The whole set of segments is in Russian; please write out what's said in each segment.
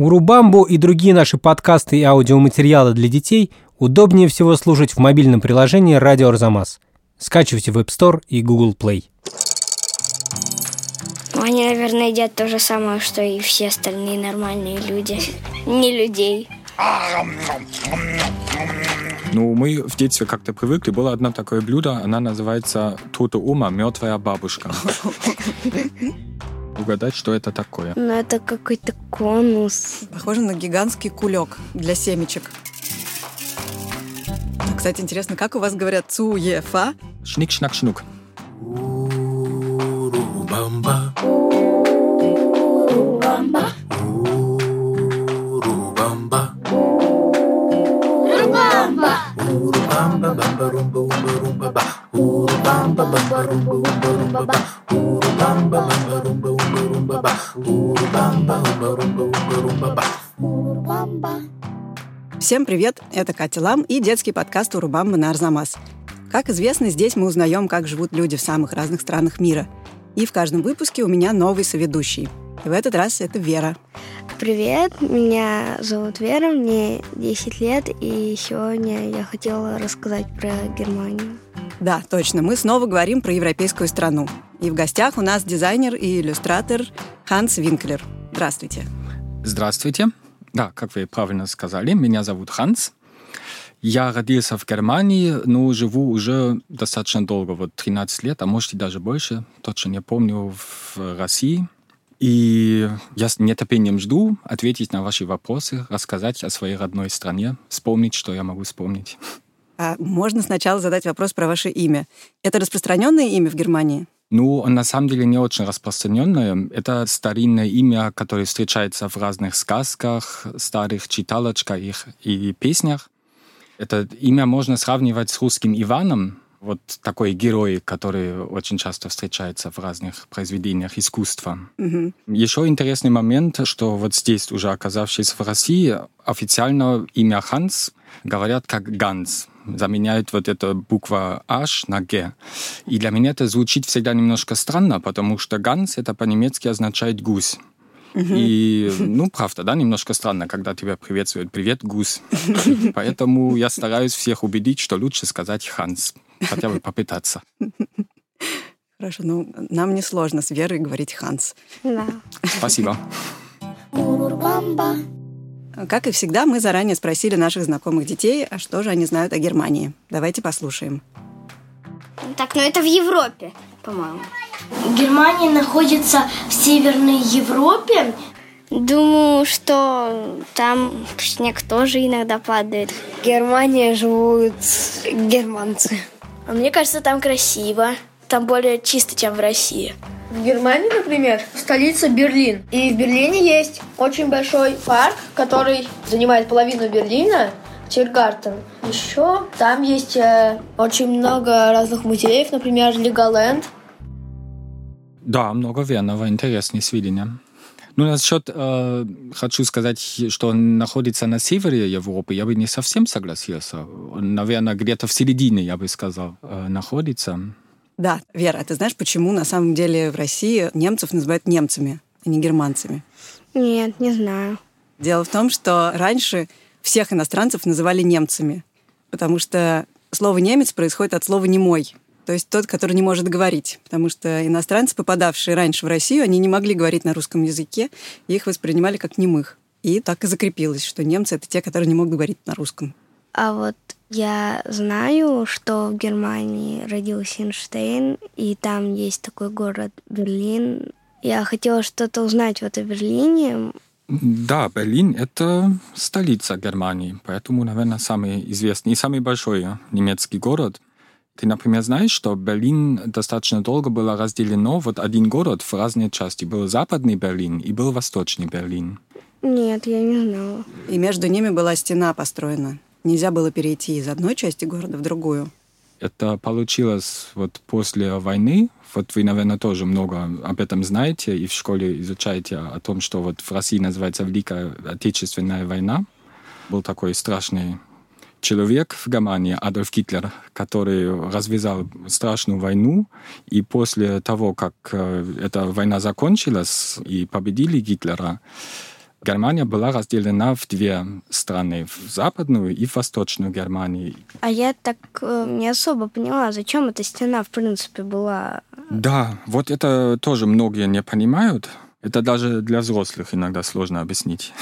Урубамбу и другие наши подкасты и аудиоматериалы для детей удобнее всего слушать в мобильном приложении «Радио Арзамас». Скачивайте в App Store и Google Play. Они, наверное, едят то же самое, что и все остальные нормальные люди. Не людей. Ну, мы в детстве как-то привыкли. Было одно такое блюдо, она называется «Тута ума, мертвая бабушка». Угадать, что это такое? Ну, это какой-то конус. Похоже на гигантский кулек для семечек. Кстати, интересно, как у вас говорят цуефа? Шник-шнак-шнук. Урубамба. Урубамба. Урубамба. Урубамба. Урубамба, бамба, румба, умба, румба, ба. Урубамба. Урубамба. Урубамба. Урубамба. Всем привет! Это Катя Лам и детский подкаст «Урубамба на Арзамас». Как известно, здесь мы узнаем, как живут люди в самых разных странах мира. И в каждом выпуске у меня новый соведущий. И в этот раз это Вера. Привет, меня зовут Вера, мне 10 лет, и сегодня я хотела рассказать про Германию. Да, точно, мы снова говорим про европейскую страну. И в гостях у нас дизайнер и иллюстратор Ханс Винклер. Здравствуйте. Здравствуйте. Да, как вы правильно сказали, меня зовут Ханс. Я родился в Германии, но живу уже достаточно долго, вот 13 лет, а может и даже больше, точно не помню, в России. И я с нетерпением жду ответить на ваши вопросы, рассказать о своей родной стране, вспомнить, что я могу вспомнить. А можно сначала задать вопрос про ваше имя. Это распространенное имя в Германии? Ну, на самом деле не очень распространенное. Это старинное имя, которое встречается в разных сказках, старых читалочках и песнях. Это имя можно сравнивать с русским Иваном, вот такой герой, который очень часто встречается в разных произведениях искусства. Мгм. Еще интересный момент, что вот здесь, уже оказавшись в России, официально имя Ханс говорят как Ганс. Заменяют вот эта буква H на Г. И для меня это звучит всегда немножко странно, потому что Ганс это по-немецки означает гусь. И, ну, правда, да, немножко странно, когда тебя приветствуют «Привет, гусь». Поэтому я стараюсь всех убедить, что лучше сказать «Ханс», хотя бы попытаться. Хорошо, ну, нам не сложно с Верой говорить Ханс. Да. Спасибо. Как и всегда, мы заранее спросили наших знакомых детей, а что же они знают о Германии. Давайте послушаем. Так, ну это в Европе, по-моему. Германия находится в Северной Европе. Думаю, что там снег тоже иногда падает. В Германии живут германцы. А Мне кажется, там красиво. Там более чисто, чем в России. В Германии, например, столица Берлин. И в Берлине есть очень большой парк, который занимает половину Берлина, Тиргартен. Еще там есть э, очень много разных музеев, например, Леголенд. Да, много верного, интересные сведения. Ну, насчет, э, хочу сказать, что он находится на севере Европы, я бы не совсем согласился. Он, наверное, где-то в середине, я бы сказал, э, находится. Да, Вера, а ты знаешь, почему на самом деле в России немцев называют немцами, а не германцами? Нет, не знаю. Дело в том, что раньше всех иностранцев называли немцами, потому что слово «немец» происходит от слова «немой», то есть тот, который не может говорить, потому что иностранцы, попадавшие раньше в Россию, они не могли говорить на русском языке, их воспринимали как немых. И так и закрепилось, что немцы — это те, которые не могут говорить на русском. А вот я знаю, что в Германии родился Эйнштейн, и там есть такой город Берлин. Я хотела что-то узнать вот о Берлине. Да, Берлин — это столица Германии, поэтому, наверное, самый известный и самый большой немецкий город. Ты, например, знаешь, что Берлин достаточно долго было разделено, вот один город в разные части. Был западный Берлин и был восточный Берлин. Нет, я не знала. И между ними была стена построена. Нельзя было перейти из одной части города в другую. Это получилось вот после войны. Вот вы, наверное, тоже много об этом знаете и в школе изучаете о том, что вот в России называется Великая Отечественная война. Был такой страшный человек в Германии, Адольф Гитлер, который развязал страшную войну, и после того, как э, эта война закончилась и победили Гитлера, Германия была разделена в две страны, в западную и в восточную Германию. А я так э, не особо поняла, зачем эта стена, в принципе, была. Да, вот это тоже многие не понимают. Это даже для взрослых иногда сложно объяснить.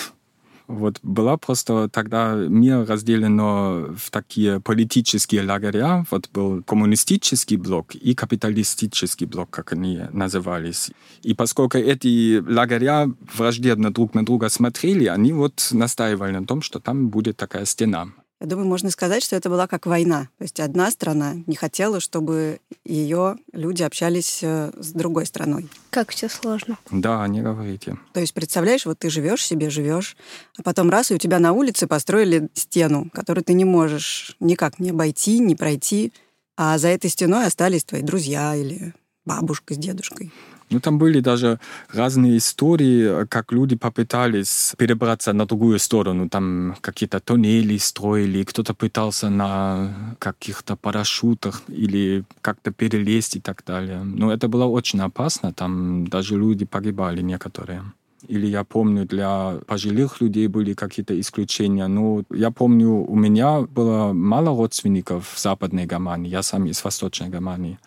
Вот была просто тогда мир разделено в такие политические лагеря. Вот был коммунистический блок и капиталистический блок, как они назывались. И поскольку эти лагеря враждебно друг на друга смотрели, они вот настаивали на том, что там будет такая стена. Я думаю, можно сказать, что это была как война. То есть одна страна не хотела, чтобы ее люди общались э, с другой страной. Как все сложно. Да, не говорите. То есть, представляешь, вот ты живешь себе, живешь, а потом раз, и у тебя на улице построили стену, которую ты не можешь никак не обойти, не пройти, а за этой стеной остались твои друзья или бабушка с дедушкой. Ну, там были даже разные истории, как люди попытались перебраться на другую сторону. Там какие-то туннели строили, кто-то пытался на каких-то парашютах или как-то перелезть и так далее. Но это было очень опасно, там даже люди погибали некоторые. Или я помню, для пожилых людей были какие-то исключения. Ну, я помню, у меня было мало родственников в Западной Германии, я сам из Восточной Германии.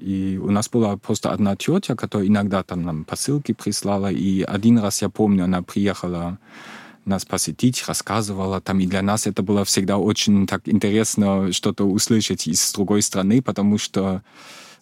И у нас была просто одна тетя, которая иногда там нам посылки прислала. И один раз, я помню, она приехала нас посетить, рассказывала там. И для нас это было всегда очень так интересно что-то услышать из другой страны, потому что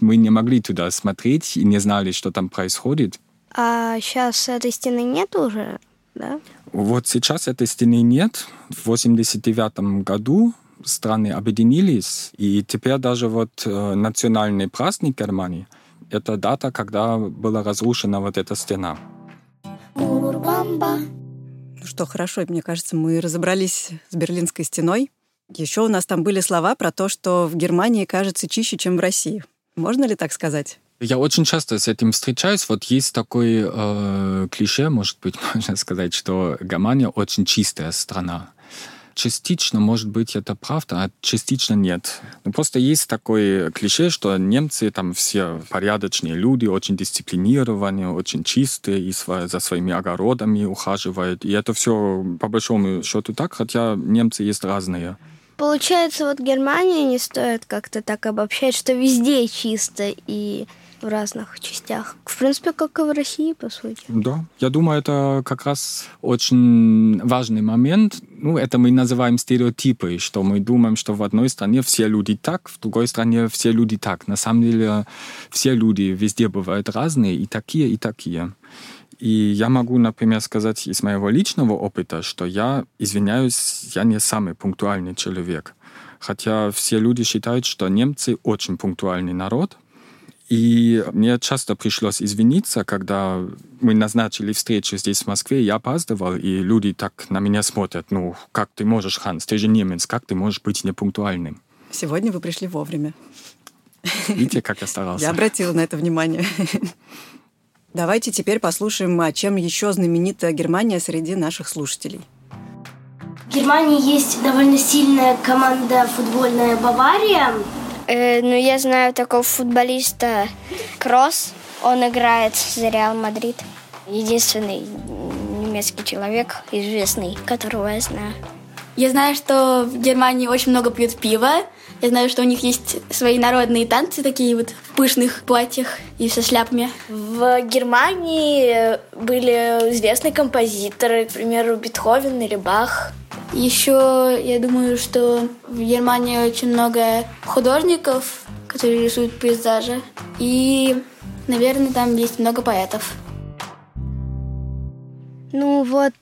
мы не могли туда смотреть и не знали, что там происходит. А сейчас этой стены нет уже, да? Вот сейчас этой стены нет. В 89 году страны объединились, и теперь даже вот э, национальный праздник Германии — это дата, когда была разрушена вот эта стена. Ну что, хорошо, мне кажется, мы разобрались с Берлинской стеной. Еще у нас там были слова про то, что в Германии кажется чище, чем в России. Можно ли так сказать? Я очень часто с этим встречаюсь. Вот есть такой э, клише, может быть, можно сказать, что Германия очень чистая страна частично, может быть, это правда, а частично нет. Ну, просто есть такое клише, что немцы там все порядочные люди, очень дисциплинированные, очень чистые, и за своими огородами ухаживают. И это все по большому счету так, хотя немцы есть разные. Получается, вот Германия не стоит как-то так обобщать, что везде чисто и в разных частях. В принципе, как и в России, по сути. Да, я думаю, это как раз очень важный момент. Ну, это мы называем стереотипы, что мы думаем, что в одной стране все люди так, в другой стране все люди так. На самом деле все люди везде бывают разные, и такие, и такие. И я могу, например, сказать из моего личного опыта, что я, извиняюсь, я не самый пунктуальный человек. Хотя все люди считают, что немцы очень пунктуальный народ – и мне часто пришлось извиниться, когда мы назначили встречу здесь, в Москве, я опаздывал, и люди так на меня смотрят, ну, как ты можешь, Ханс, ты же немец, как ты можешь быть непунктуальным? Сегодня вы пришли вовремя. Видите, как я старался? Я обратила на это внимание. Давайте теперь послушаем, а чем еще знаменита Германия среди наших слушателей. В Германии есть довольно сильная команда футбольная Бавария. Э, ну, я знаю такого футболиста Кросс. Он играет за Реал Мадрид. Единственный немецкий человек, известный, которого я знаю. Я знаю, что в Германии очень много пьют пива. Я знаю, что у них есть свои народные танцы, такие вот в пышных платьях и со шляпами. В Германии были известные композиторы, к примеру, Бетховен или Бах. Еще я думаю, что в Германии очень много художников, которые рисуют пейзажи. И, наверное, там есть много поэтов. Ну вот,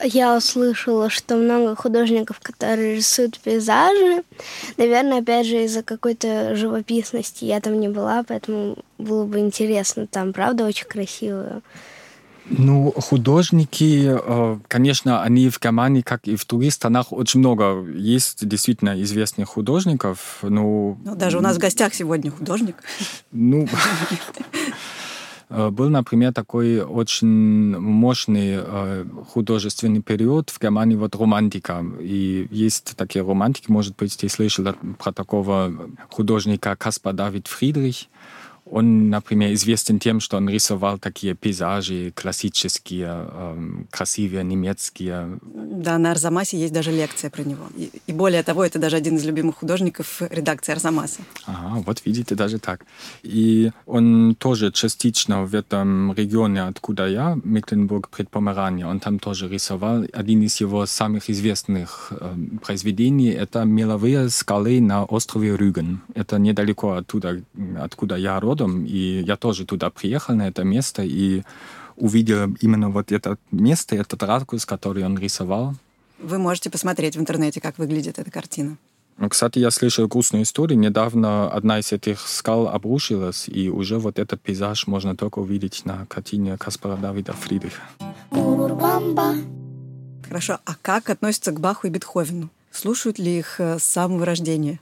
я услышала, что много художников, которые рисуют пейзажи. Наверное, опять же, из-за какой-то живописности я там не была, поэтому было бы интересно. Там, правда, очень красиво. Ну, художники, э, конечно, они в Германии, как и в других странах, очень много есть действительно известных художников. Ну, ну даже у нас в гостях сегодня художник. Ну, э, был, например, такой очень мощный э, художественный период в Германии, вот романтика. И есть такие романтики, может быть, ты слышал про такого художника Каспар Давид Фридрих. Он, например, известен тем, что он рисовал такие пейзажи классические, эм, красивые, немецкие. Да, на Арзамасе есть даже лекция про него. И, и более того, это даже один из любимых художников редакции Арзамаса. Ага, вот видите, даже так. И он тоже частично в этом регионе, откуда я, Мекленбург, предпомерания, он там тоже рисовал. Один из его самых известных э, произведений — это меловые скалы на острове Рюген. Это недалеко оттуда, откуда я родом родом, и я тоже туда приехал, на это место, и увидел именно вот это место, этот ракурс, который он рисовал. Вы можете посмотреть в интернете, как выглядит эта картина. Ну, кстати, я слышал грустную историю. Недавно одна из этих скал обрушилась, и уже вот этот пейзаж можно только увидеть на картине Каспара Давида Фридриха. Хорошо, а как относятся к Баху и Бетховену? Слушают ли их э, с самого рождения?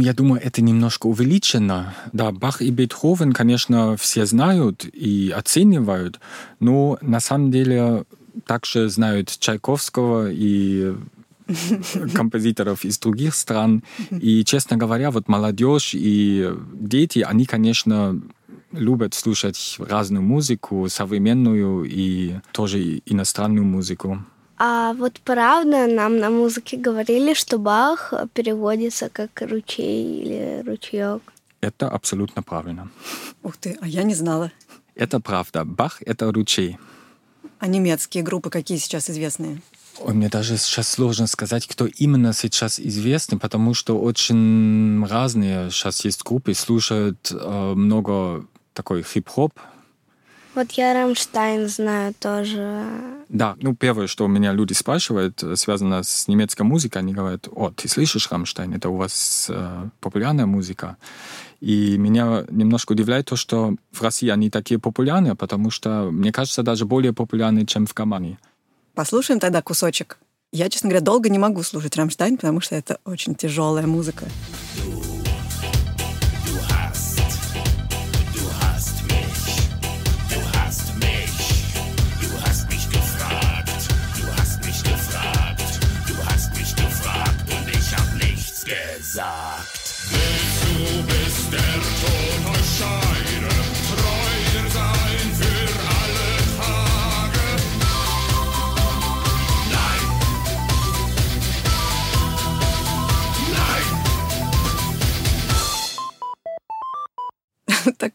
Я думаю, это немножко увеличено. Да, Бах и Бетховен, конечно, все знают и оценивают, но на самом деле также знают Чайковского и композиторов из других стран. И, честно говоря, вот молодежь и дети, они, конечно, любят слушать разную музыку, современную и тоже иностранную музыку. А вот правда нам на музыке говорили, что Бах переводится как ручей или ручеек. Это абсолютно правильно. Ух ты, а я не знала. Это правда. Бах — это ручей. А немецкие группы какие сейчас известные? Ой, мне даже сейчас сложно сказать, кто именно сейчас известный, потому что очень разные сейчас есть группы, слушают э, много такой хип-хоп, вот я Рамштайн знаю тоже. Да, ну первое, что у меня люди спрашивают, э, связано с немецкой музыкой, они говорят, о, ты слышишь Рамштайн, это у вас э, популярная музыка. И меня немножко удивляет то, что в России они такие популярные, потому что, мне кажется, даже более популярные, чем в Германии. Послушаем тогда кусочек. Я, честно говоря, долго не могу слушать Рамштайн, потому что это очень тяжелая музыка.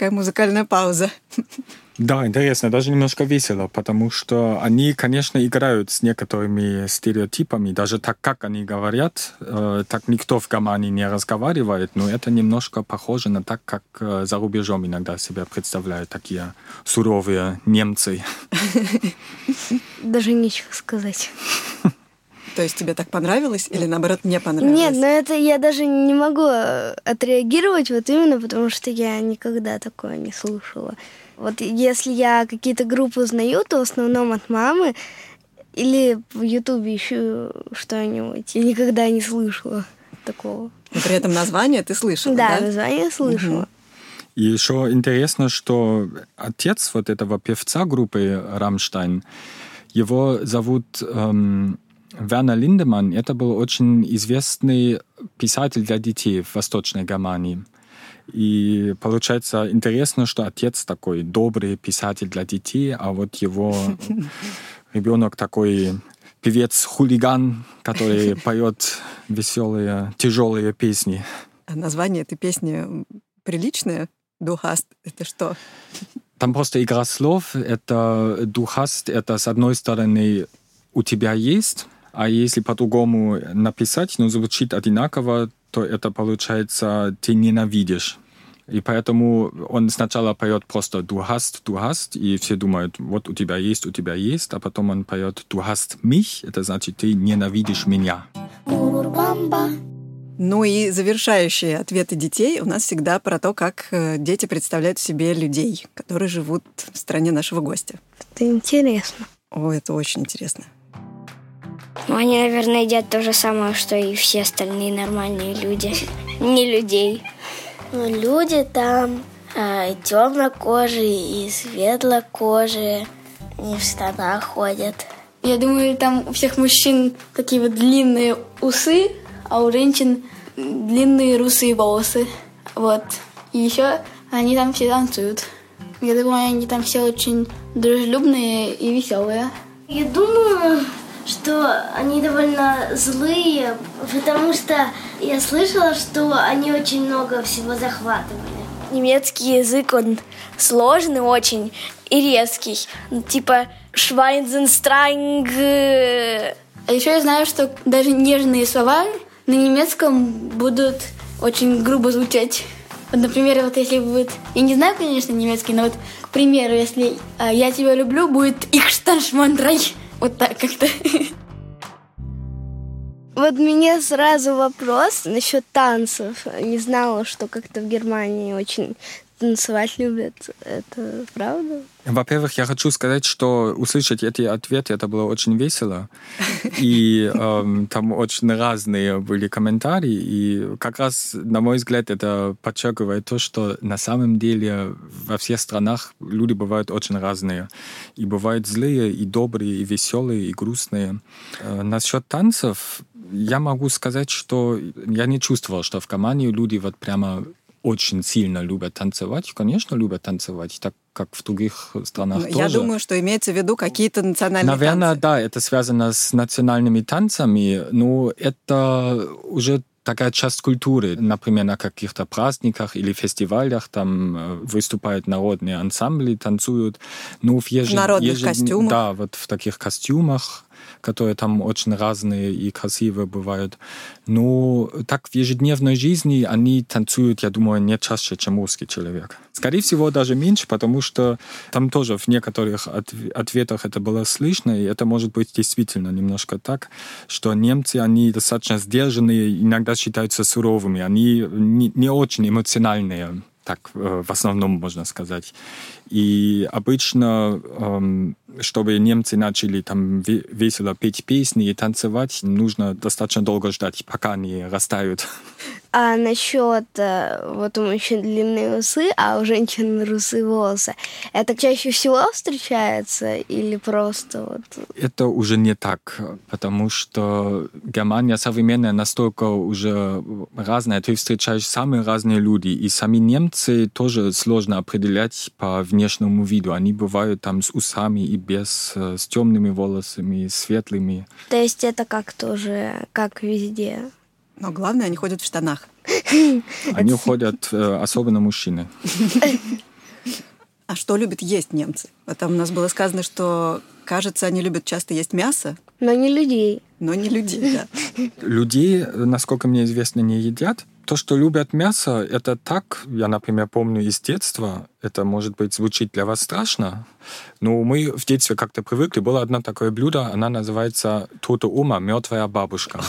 Такая музыкальная пауза. Да, интересно, даже немножко весело, потому что они, конечно, играют с некоторыми стереотипами, даже так, как они говорят, э, так никто в Германии не разговаривает, но это немножко похоже на так, как э, за рубежом иногда себя представляют такие суровые немцы. Даже нечего сказать. То есть тебе так понравилось или наоборот не понравилось? Нет, но это я даже не могу э, отреагировать вот именно потому, что я никогда такое не слушала. Вот если я какие-то группы узнаю, то в основном от мамы или в Ютубе ищу что-нибудь. Я никогда не слышала такого. Но при этом название ты слышала, да? Да, название слышала. Угу. И еще интересно, что отец вот этого певца группы «Рамштайн», его зовут эм, Werner Lindemann, это был очень известный писатель для детей в Восточной Германии. И получается интересно, что отец такой добрый писатель для детей, а вот его ребенок такой певец-хулиган, который поет веселые, тяжелые песни. А название этой песни приличное? Hast, это что? Там просто игра слов. Это hast, это с одной стороны у тебя есть, а если по-другому написать, но звучит одинаково, то это получается «ты ненавидишь». И поэтому он сначала поет просто «du hast, du hast», и все думают «вот у тебя есть, у тебя есть», а потом он поет «du hast mich», это значит «ты ненавидишь меня». Ну и завершающие ответы детей у нас всегда про то, как э, дети представляют себе людей, которые живут в стране нашего гостя. Это интересно. О, это очень интересно. Ну, они, наверное, едят то же самое, что и все остальные нормальные люди. Не людей. Ну, люди там а, темнокожие и светлокожие. Не в штанах ходят. Я думаю, там у всех мужчин такие вот длинные усы, а у женщин длинные русые волосы. Вот. И еще они там все танцуют. Я думаю, они там все очень дружелюбные и веселые. Я думаю, что они довольно злые, потому что я слышала, что они очень много всего захватывали. Немецкий язык, он сложный очень и резкий. Типа Швайнзенстранг. А еще я знаю, что даже нежные слова на немецком будут очень грубо звучать. Вот, например, вот если будет... Я не знаю, конечно, немецкий, но вот, к примеру, если э, «я тебя люблю», будет «их штаншмандрай». Вот так как-то. Вот мне сразу вопрос насчет танцев. Не знала, что как-то в Германии очень танцевать любят. Это правда? Во-первых, я хочу сказать, что услышать эти ответы, это было очень весело. И э, там очень разные были комментарии. И как раз, на мой взгляд, это подчеркивает то, что на самом деле во всех странах люди бывают очень разные. И бывают злые, и добрые, и веселые, и грустные. Э, насчет танцев, я могу сказать, что я не чувствовал, что в Германии люди вот прямо очень сильно любят танцевать. Конечно, любят танцевать, так как в других странах Ну, тоже. Я думаю, что имеется в виду какие-то национальные Наверное, танцы. да, это связано с национальными танцами, но это уже такая часть культуры. Например, на каких-то праздниках или фестивалях там э, выступают народные ансамбли, танцуют. Ну, в, еж... В народных ежедн- костюмах. Да, вот в таких костюмах которые там очень разные и красивые бывают. Но так в ежедневной жизни они танцуют, я думаю, не чаще, чем русский человек. Скорее всего, даже меньше, потому что там тоже в некоторых от- ответах это было слышно, и это может быть действительно немножко так, что немцы, они достаточно сдержанные, иногда считаются суровыми, они не, не очень эмоциональные так э, в основном можно сказать. И обычно, эм, чтобы немцы начали там ве- весело петь песни и танцевать, нужно достаточно долго ждать, пока они растают. А насчет, э, вот у мужчин длинные усы, а у женщин русые волосы, это чаще всего встречается или просто вот... Это уже не так, потому что Германия современная настолько уже разная, ты встречаешь самые разные люди, и сами немцы тоже сложно определять по внешнему виду. Они бывают там с усами и без, э, с темными волосами, светлыми. То есть это как тоже, как везде. Но главное, они ходят в штанах. Они уходят, э, особенно мужчины. А что любят есть немцы? Вот Там у нас было сказано, что, кажется, они любят часто есть мясо, Но не людей. но не людей, да. Людей, насколько мне известно, не едят. То, что любят мясо, это так, я, например, помню из детства, это, может быть, звучит для вас страшно, но мы в детстве как-то привыкли. Было одно такое блюдо, она называется «Тота ума, мертвая бабушка».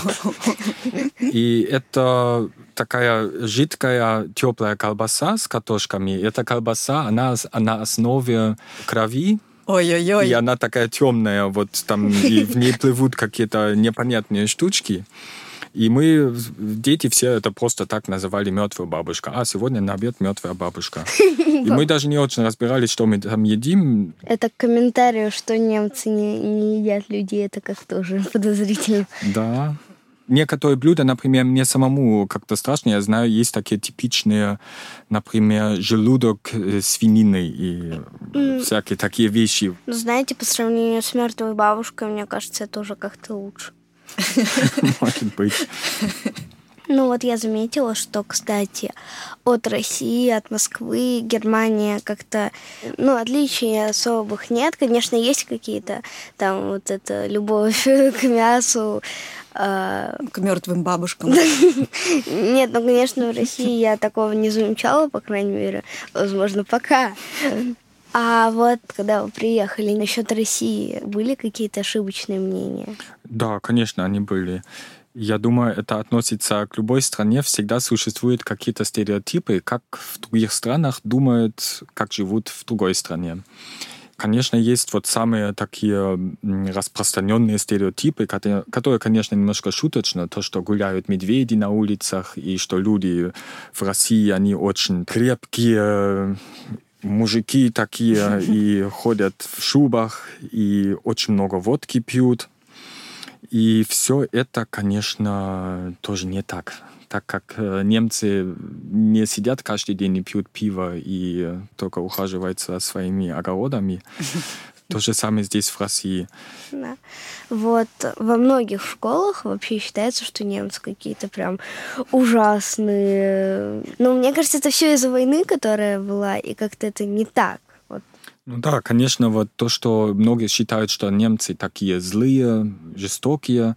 И это такая жидкая, теплая колбаса с картошками. Эта колбаса, она на основе крови, Ой-ой-ой. и она такая темная, вот там и в ней плывут какие-то непонятные штучки. И мы, дети, все это просто так называли мертвая бабушка. А сегодня на обед мертвая бабушка. И мы даже не очень разбирались, что мы там едим. Это к комментарию, что немцы не, не едят людей, это как тоже подозрительно. Да. Некоторые блюда, например, мне самому как-то страшно. Я знаю, есть такие типичные, например, желудок э, свинины и всякие такие вещи. Ну, знаете, по сравнению с мертвой бабушкой, мне кажется, это уже как-то лучше. Может быть. Ну вот я заметила, что, кстати, от России, от Москвы, Германия как-то, ну, отличий особых нет. Конечно, есть какие-то там вот это любовь к мясу. а, К мертвым бабушкам. Нет, ну, конечно, в России я такого не замечала, по крайней мере, возможно, пока. А вот когда вы приехали насчет России, были какие-то ошибочные мнения? Да, конечно, они были. Я думаю, это относится к любой стране. Всегда существуют какие-то стереотипы, как в других странах думают, как живут в другой стране. Конечно, есть вот самые такие распространенные стереотипы, которые, которые, конечно, немножко шуточно. То, что гуляют медведи на улицах, и что люди в России, они очень крепкие, мужики такие, и ходят в шубах, и очень много водки пьют. И все это, конечно, тоже не так. так как э, немцы не сидят каждый день и пьют пиво и только ухаживают за своими огородами. То же самое здесь, в России. Да. Вот во многих школах вообще считается, что немцы какие-то прям ужасные. Но мне кажется, это все из-за войны, которая была, и как-то это не так. Ну да, конечно, вот то, что многие считают, что немцы такие злые, жестокие,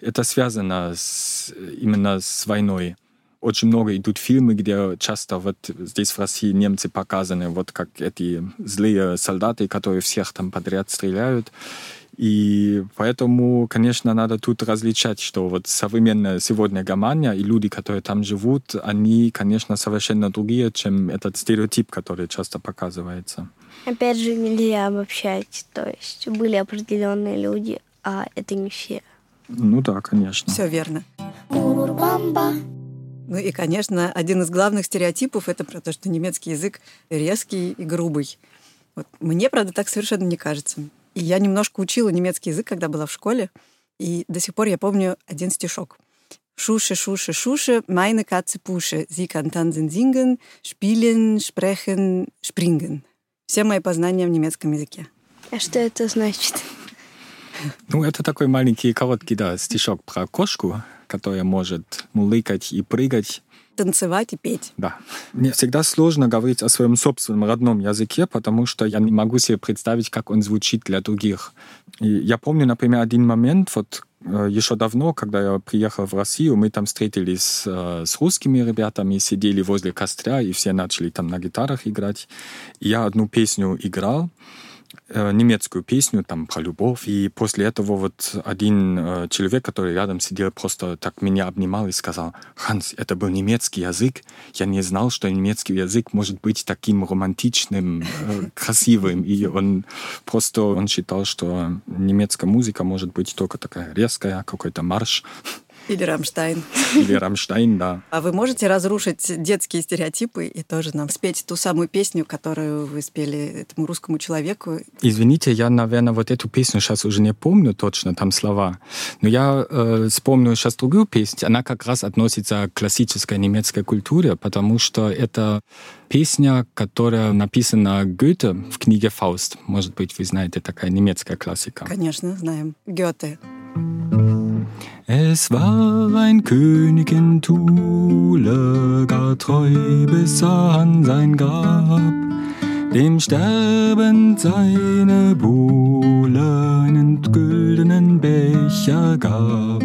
это связано с, именно с войной очень много идут фильмы, где часто вот здесь в России немцы показаны вот как эти злые солдаты, которые всех там подряд стреляют. И поэтому, конечно, надо тут различать, что вот современная сегодня Германия и люди, которые там живут, они, конечно, совершенно другие, чем этот стереотип, который часто показывается. Опять же, нельзя обобщать. То есть были определенные люди, а это не все. Ну да, конечно. Все верно. Ну и, конечно, один из главных стереотипов это про то, что немецкий язык резкий и грубый. Вот. Мне, правда, так совершенно не кажется. И я немножко учила немецкий язык, когда была в школе, и до сих пор я помню один стишок. Шуше, шуше, шуше, meine Katze Pusche. Sie kann tanzen, singen, spielen, sprechen, springen. Все мои познания в немецком языке. А что это значит? Ну, это такой маленький, короткий, да, стишок про кошку, которая может мулыкать и прыгать. Танцевать и петь. Да. Мне всегда сложно говорить о своем собственном родном языке, потому что я не могу себе представить, как он звучит для других. И я помню, например, один момент, вот э, еще давно, когда я приехал в Россию, мы там встретились э, с русскими ребятами, сидели возле костря, и все начали там на гитарах играть. Я одну песню играл, немецкую песню там про любовь. И после этого вот один э, человек, который рядом сидел, просто так меня обнимал и сказал, Ханс, это был немецкий язык. Я не знал, что немецкий язык может быть таким романтичным, э, красивым. И он просто он считал, что немецкая музыка может быть только такая резкая, какой-то марш. Или Рамштайн. Или Рамштайн, да. А вы можете разрушить детские стереотипы и тоже нам спеть ту самую песню, которую вы спели этому русскому человеку? Извините, я, наверное, вот эту песню сейчас уже не помню точно, там слова. Но я э, вспомню сейчас другую песню. Она как раз относится к классической немецкой культуре, потому что это песня, которая написана Гёте в книге «Фауст». Может быть, вы знаете, такая немецкая классика. Конечно, знаем. Гёте. Es war ein König in Thule, gar treu bis an sein Grab, dem sterbend seine Buhle einen güldenen Becher gab.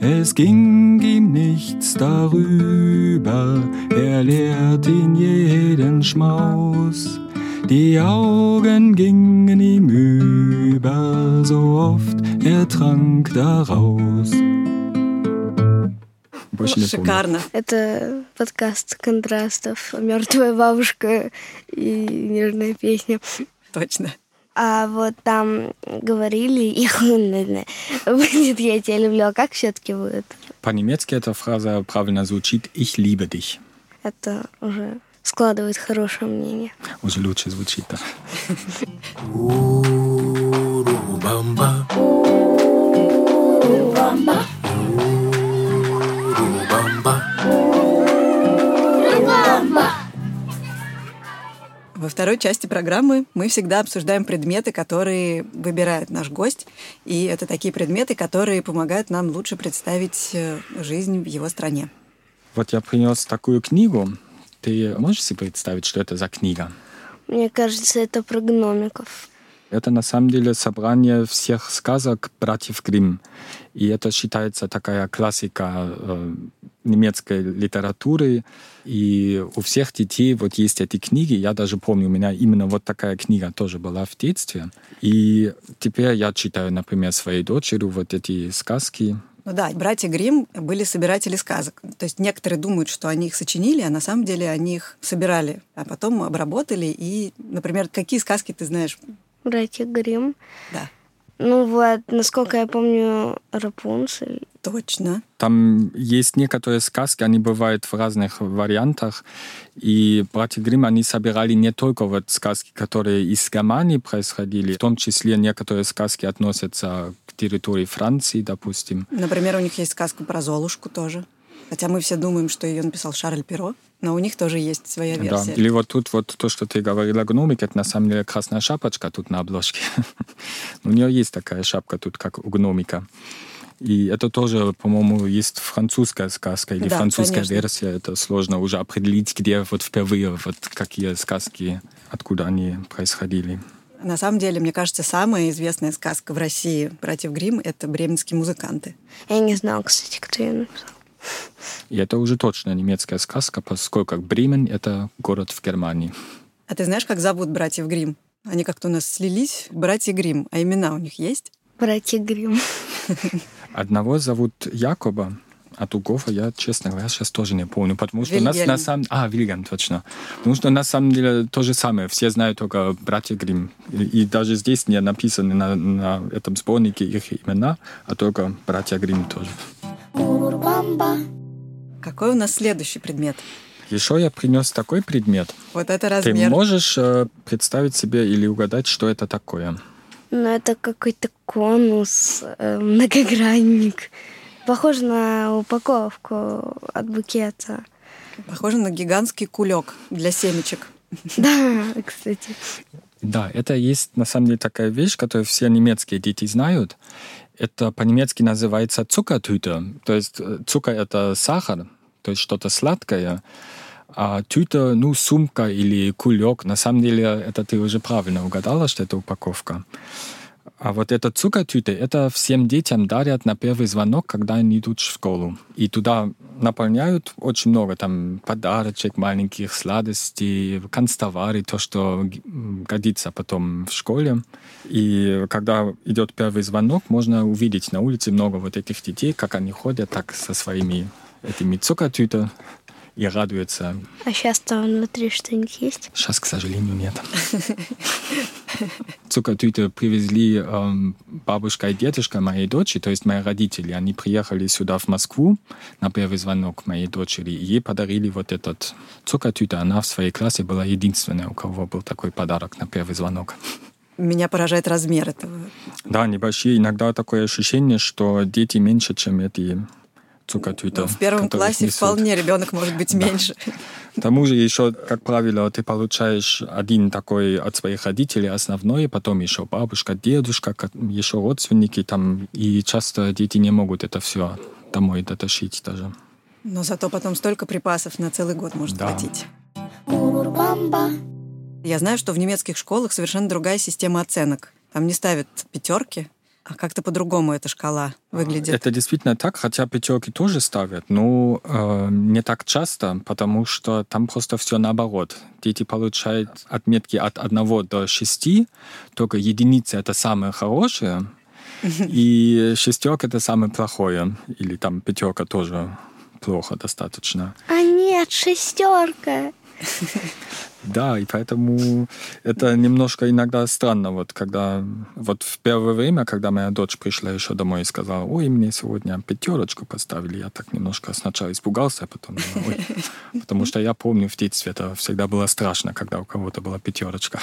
Es ging ihm nichts darüber, er lehrt ihn jeden Schmaus. Die Augen gingen ihm über, so oft er trank daraus. Больше Шикарно. Это подкаст контрастов «Мертвая бабушка» и «Нежная песня». Точно. А вот там говорили, и будет «Я тебя люблю», а как все-таки будет? По-немецки эта фраза правильно звучит «Ich liebe dich». Это уже складывает хорошее мнение. Уже лучше звучит, да. Урубамба. Урубамба. Во второй части программы мы всегда обсуждаем предметы, которые выбирает наш гость. И это такие предметы, которые помогают нам лучше представить э, жизнь в его стране. Вот я принес такую книгу. Ты можешь себе представить, что это за книга? Мне кажется, это про гномиков. Это на самом деле собрание всех сказок братьев Гримм. И это считается такая классика э, немецкой литературы. И у всех детей вот есть эти книги. Я даже помню, у меня именно вот такая книга тоже была в детстве. И теперь я читаю, например, своей дочери вот эти сказки. Ну да, братья Грим были собиратели сказок. То есть некоторые думают, что они их сочинили, а на самом деле они их собирали, а потом обработали. И, например, какие сказки ты знаешь? Братья Грим. Да. Ну вот, насколько я помню, Рапунцель. Точно. Там есть некоторые сказки, они бывают в разных вариантах. И братья Гримм, они собирали не только вот сказки, которые из Германии происходили, в том числе некоторые сказки относятся к территории Франции, допустим. Например, у них есть сказка про Золушку тоже. Хотя мы все думаем, что ее написал Шарль Перо, но у них тоже есть своя версия. Да. Или вот тут вот то, что ты говорила, гномик, это на самом деле красная шапочка тут на обложке. у нее есть такая шапка тут, как у гномика. И это тоже, по-моему, есть французская сказка или Да, французская конечно. версия. Это сложно уже определить, где вот впервые вот какие сказки, откуда они происходили. На самом деле, мне кажется, самая известная сказка в России «Братьев Гримм» — это «Бременские музыканты». Я не знала, кстати, кто ее написал. И это уже точно немецкая сказка, поскольку Бремен — это город в Германии. А ты знаешь, как зовут братьев Гримм? Они как-то у нас слились, братья Гримм, а имена у них есть? Братья Грим. Одного зовут Якоба, а другого я, честно говоря, сейчас тоже не помню, потому что у нас Вильгельм. на самом... А, Вильгельм, точно. Потому что на самом деле то же самое. Все знают только братья Грим. И, и даже здесь не написаны на, на этом сборнике их имена, а только братья Грим тоже. Какой у нас следующий предмет? Еще я принес такой предмет. Вот это Ты размер. можешь э, представить себе или угадать, что это такое? Ну, это какой-то конус, э, многогранник. Похоже на упаковку от букета. Похоже на гигантский кулек для семечек. Да, кстати. Да, это есть на самом деле такая вещь, которую все немецкие дети знают. Это по-немецки называется цукертüte. То есть э, цукер — это сахар, то есть что-то сладкое. А тюта, ну, сумка или кулек. На самом деле это ты уже правильно угадала, что это упаковка. А вот эта цукертüte, это всем детям дарят на первый звонок, когда они идут в школу. И туда наполняют очень много там подарочек, маленьких сладостей, канцтовары, то, что годится потом в школе. И когда идет первый звонок, можно увидеть на улице много вот этих детей, как они ходят так со своими этими цукертüte и радуются. А сейчас там внутри что-нибудь есть? Сейчас, к сожалению, нет. Цукертüte привезли эм, бабушка и дедушка моей дочери, то есть мои родители. Они приехали сюда, в Москву, на первый звонок моей дочери, и ей подарили вот этот цукертüte. Она в своей классе была единственная, у кого был такой подарок на первый звонок. Меня поражает размер этого. Да, небольшие. Иногда такое ощущение, что дети меньше, чем эти цукертüte. Ну, в первом классе несут. вполне ребенок может быть меньше. К тому же еще, как правило, ты получаешь один такой от своих родителей основной, потом еще бабушка, дедушка, еще родственники там, и часто дети не могут это все домой дотащить даже. Но зато потом столько припасов на целый год может Да. хватить. Я знаю, что в немецких школах совершенно другая система оценок. Там не ставят пятерки, а как-то по-другому эта шкала выглядит. Это действительно так, хотя пятерки тоже ставят, но э, не так часто, потому что там просто все наоборот. Дети получают отметки от 1 до 6, только единицы это самое хорошее, и шестерка это самое плохое, или там пятерка тоже плохо достаточно. А нет, шестерка. Да, и поэтому это немножко иногда странно, вот когда вот в первое время, когда моя дочь пришла еще домой и сказала, ой, мне сегодня пятерочку поставили, я так немножко сначала испугался, а потом ой. потому что я помню в детстве это всегда было страшно, когда у кого-то была пятерочка.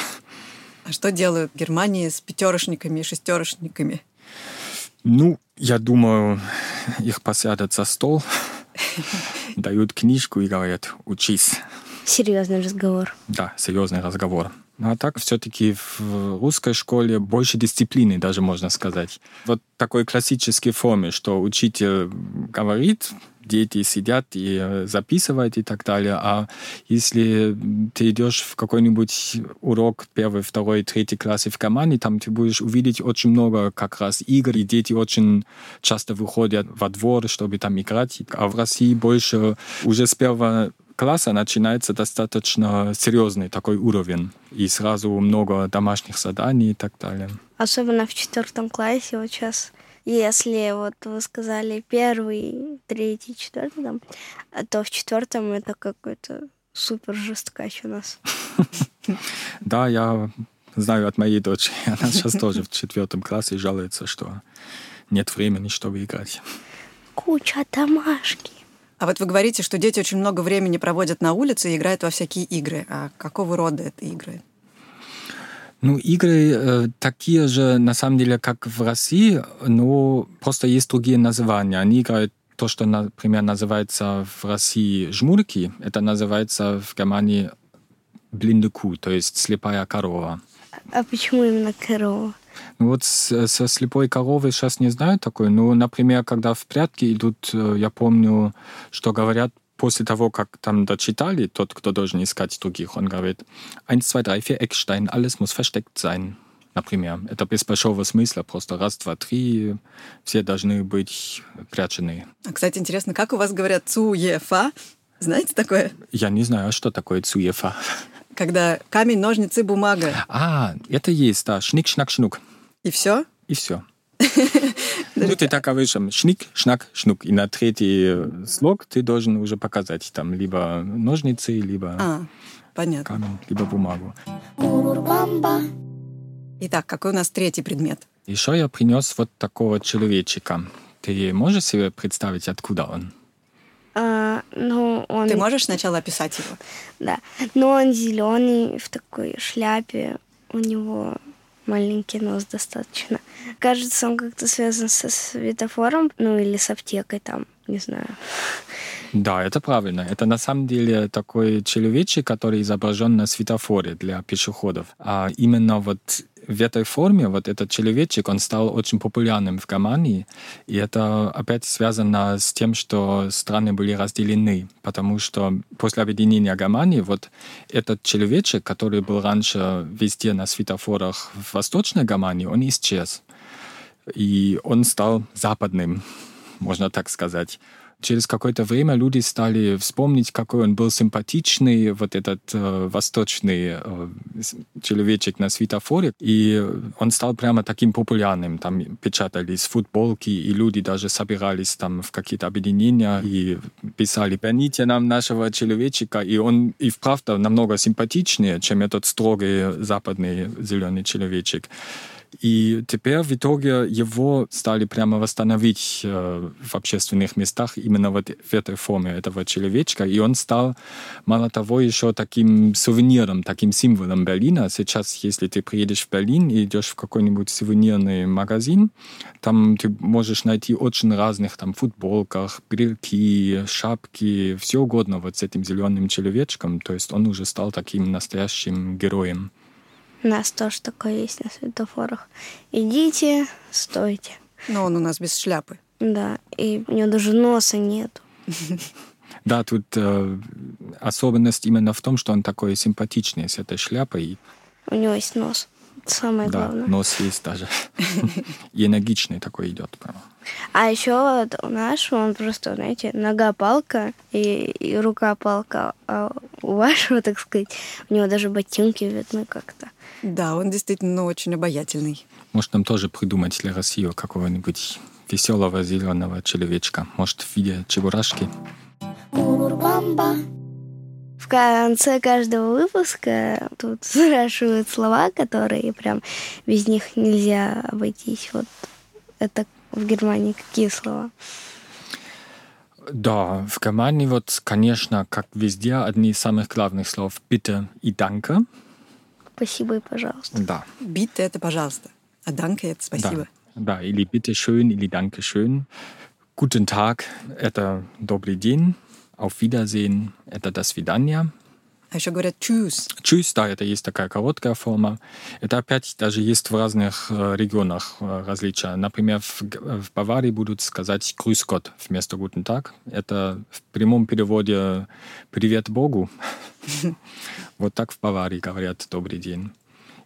А что делают в Германии с пятерошниками и шестерошниками? Ну, я думаю, их посадят за стол, дают книжку и говорят, учись. Серьезный разговор. Да, серьезный разговор. А так все-таки в русской школе больше дисциплины, даже можно сказать. Вот такой классической форме, что учитель говорит, дети сидят и э, записывают и так далее. А если ты идешь в какой-нибудь урок первый, второй, третий классе в команде, там ты будешь увидеть очень много как раз игр, и дети очень часто выходят во двор, чтобы там играть. А в России больше уже с первого класса начинается достаточно серьезный такой уровень. И сразу много домашних заданий и так далее. Особенно в четвертом классе вот сейчас. Если вот вы сказали первый, третий, четвертый там, то в четвертом это какой-то супер жесткач у нас. Да, я знаю от моей дочери. Она сейчас тоже в четвертом классе жалуется, что нет времени, чтобы играть. Куча домашки. А вот вы говорите, что дети очень много времени проводят на улице и играют во всякие игры. А какого рода это игры? Ну, игры э, такие же, на самом деле, как в России, но просто есть другие названия. Они играют то, что, например, называется в России жмурки, это называется в Германии блиндуку, то есть слепая корова. А почему именно корова? Ну вот с, со слепой коровой сейчас не знаю такой. Ну, например, когда в прятки идут, э, я помню, что говорят после того, как там дочитали, тот, кто должен искать других, он говорит, 1, 2, 3, 4, Eckstein, alles muss versteckt sein. Например, это без большого смысла, просто раз, два, три, все должны быть прячены. А, кстати, интересно, как у вас говорят цуефа? Знаете такое? Я не знаю, а что такое цуефа. Когда камень, ножницы, бумага. А, это есть, да, шник, шнак, шнук. И все? И все. Ну, ты так вышел, шник, шнак, шнук. И на третий слог ты должен уже показать там либо ножницы, либо А, понятно. камень, либо бумагу. Итак, какой у нас третий предмет? Еще я принес вот такого человечка. Ты можешь себе представить, откуда он? А, ну, он... Ты можешь сначала описать его? Да. Но он зеленый в такой шляпе. У него маленький нос достаточно. Кажется, он как-то связан со светофором, ну или с аптекой там, не знаю. Да, это правильно. Это на самом деле такой человечек, который изображен на светофоре для пешеходов. А именно вот в этой форме вот этот человечек, он стал очень популярным в Германии, и это опять связано с тем, что страны были разделены, потому что после объединения Германии вот этот человечек, который был раньше везде на светофорах в Восточной Германии, он исчез. И он стал западным, можно так сказать через какое-то время люди стали вспомнить, какой он был симпатичный, вот этот э, восточный э, человечек на светофоре, и он стал прямо таким популярным. Там печатались футболки, и люди даже собирались там в какие-то объединения и писали «Верните нам нашего человечка», и он и вправду намного симпатичнее, чем этот строгий западный зеленый человечек. И теперь в итоге его стали прямо восстановить э, в общественных местах именно вот в этой форме этого человечка. И он стал, мало того, еще таким сувениром, таким символом Берлина. Сейчас, если ты приедешь в Берлин и идешь в какой-нибудь сувенирный магазин, там ты можешь найти очень разных там футболках, брелки, шапки, все угодно вот с этим зеленым человечком. То есть он уже стал таким настоящим героем. У нас тоже такое есть на светофорах. Идите, стойте. Но он у нас без шляпы. Да, и у него даже носа нет. Да, тут э, особенность именно в том, что он такой симпатичный с этой шляпой. У него есть нос. Самое да, главное. нос есть даже. И энергичный такой идет прямо. А еще вот у нашего он просто, знаете, нога палка и, и рука палка. А у вашего, так сказать, у него даже ботинки видны как-то. Да, он действительно очень обаятельный. Может, нам тоже придумать для России какого-нибудь веселого зеленого человечка. Может, в виде чебурашки. В конце каждого выпуска тут спрашивают слова, которые прям без них нельзя обойтись. Вот это в Германии какие слова? Да, в Германии вот, конечно, как везде, одни из самых главных слов «bitte» и «danke». Спасибо и пожалуйста. Да. «Bitte» — это «пожалуйста», а «danke» — это «спасибо». Да, да или «bitte schön» или «danke schön». Guten Tag — это «добрый день». Auf Wiedersehen — это «до свидания». А еще говорят «tschüss». Tschüss, да, это есть такая короткая форма. Это опять даже есть в разных э, регионах э, различия. Например, в, в Баварии будут сказать «Grüß Gott» вместо «Guten Tag». Это в прямом переводе «Привет Богу». Вот так в Баварии говорят «Добрый день».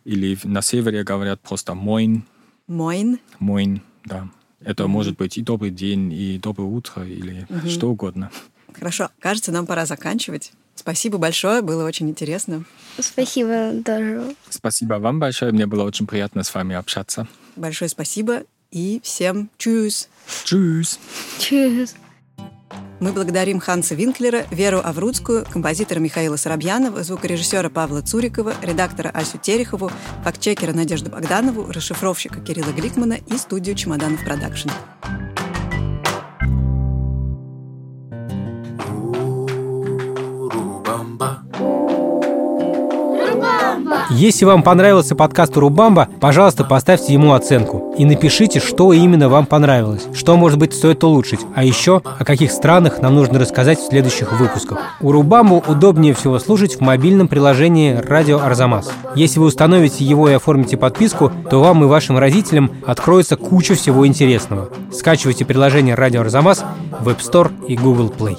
Или на севере говорят просто «Moin». «Moin». «Moin», да. Это может быть и «Добрый день», и «Доброе утро», или что угодно. Хорошо, кажется, нам пора заканчивать. Спасибо большое, было очень интересно. Спасибо тоже. Спасибо вам большое, мне было очень приятно с вами общаться. Большое спасибо и всем чус. Чус. Чус. Мы благодарим Ханса Винклера, Веру Аврудскую, композитора Михаила Соробьянова, звукорежиссера Павла Цурикова, редактора Асю Терехову, фактчекера Надежду Богданову, расшифровщика Кирилла Гликмана и студию «Чемоданов Продакшн». Если вам понравился подкаст Урубамба, пожалуйста, поставьте ему оценку и напишите, что именно вам понравилось, что, может быть, стоит улучшить, а еще о каких странах нам нужно рассказать в следующих выпусках. Урубамбу удобнее всего слушать в мобильном приложении «Радио Арзамас». Если вы установите его и оформите подписку, то вам и вашим родителям откроется куча всего интересного. Скачивайте приложение «Радио Арзамас» в App Store и Google Play.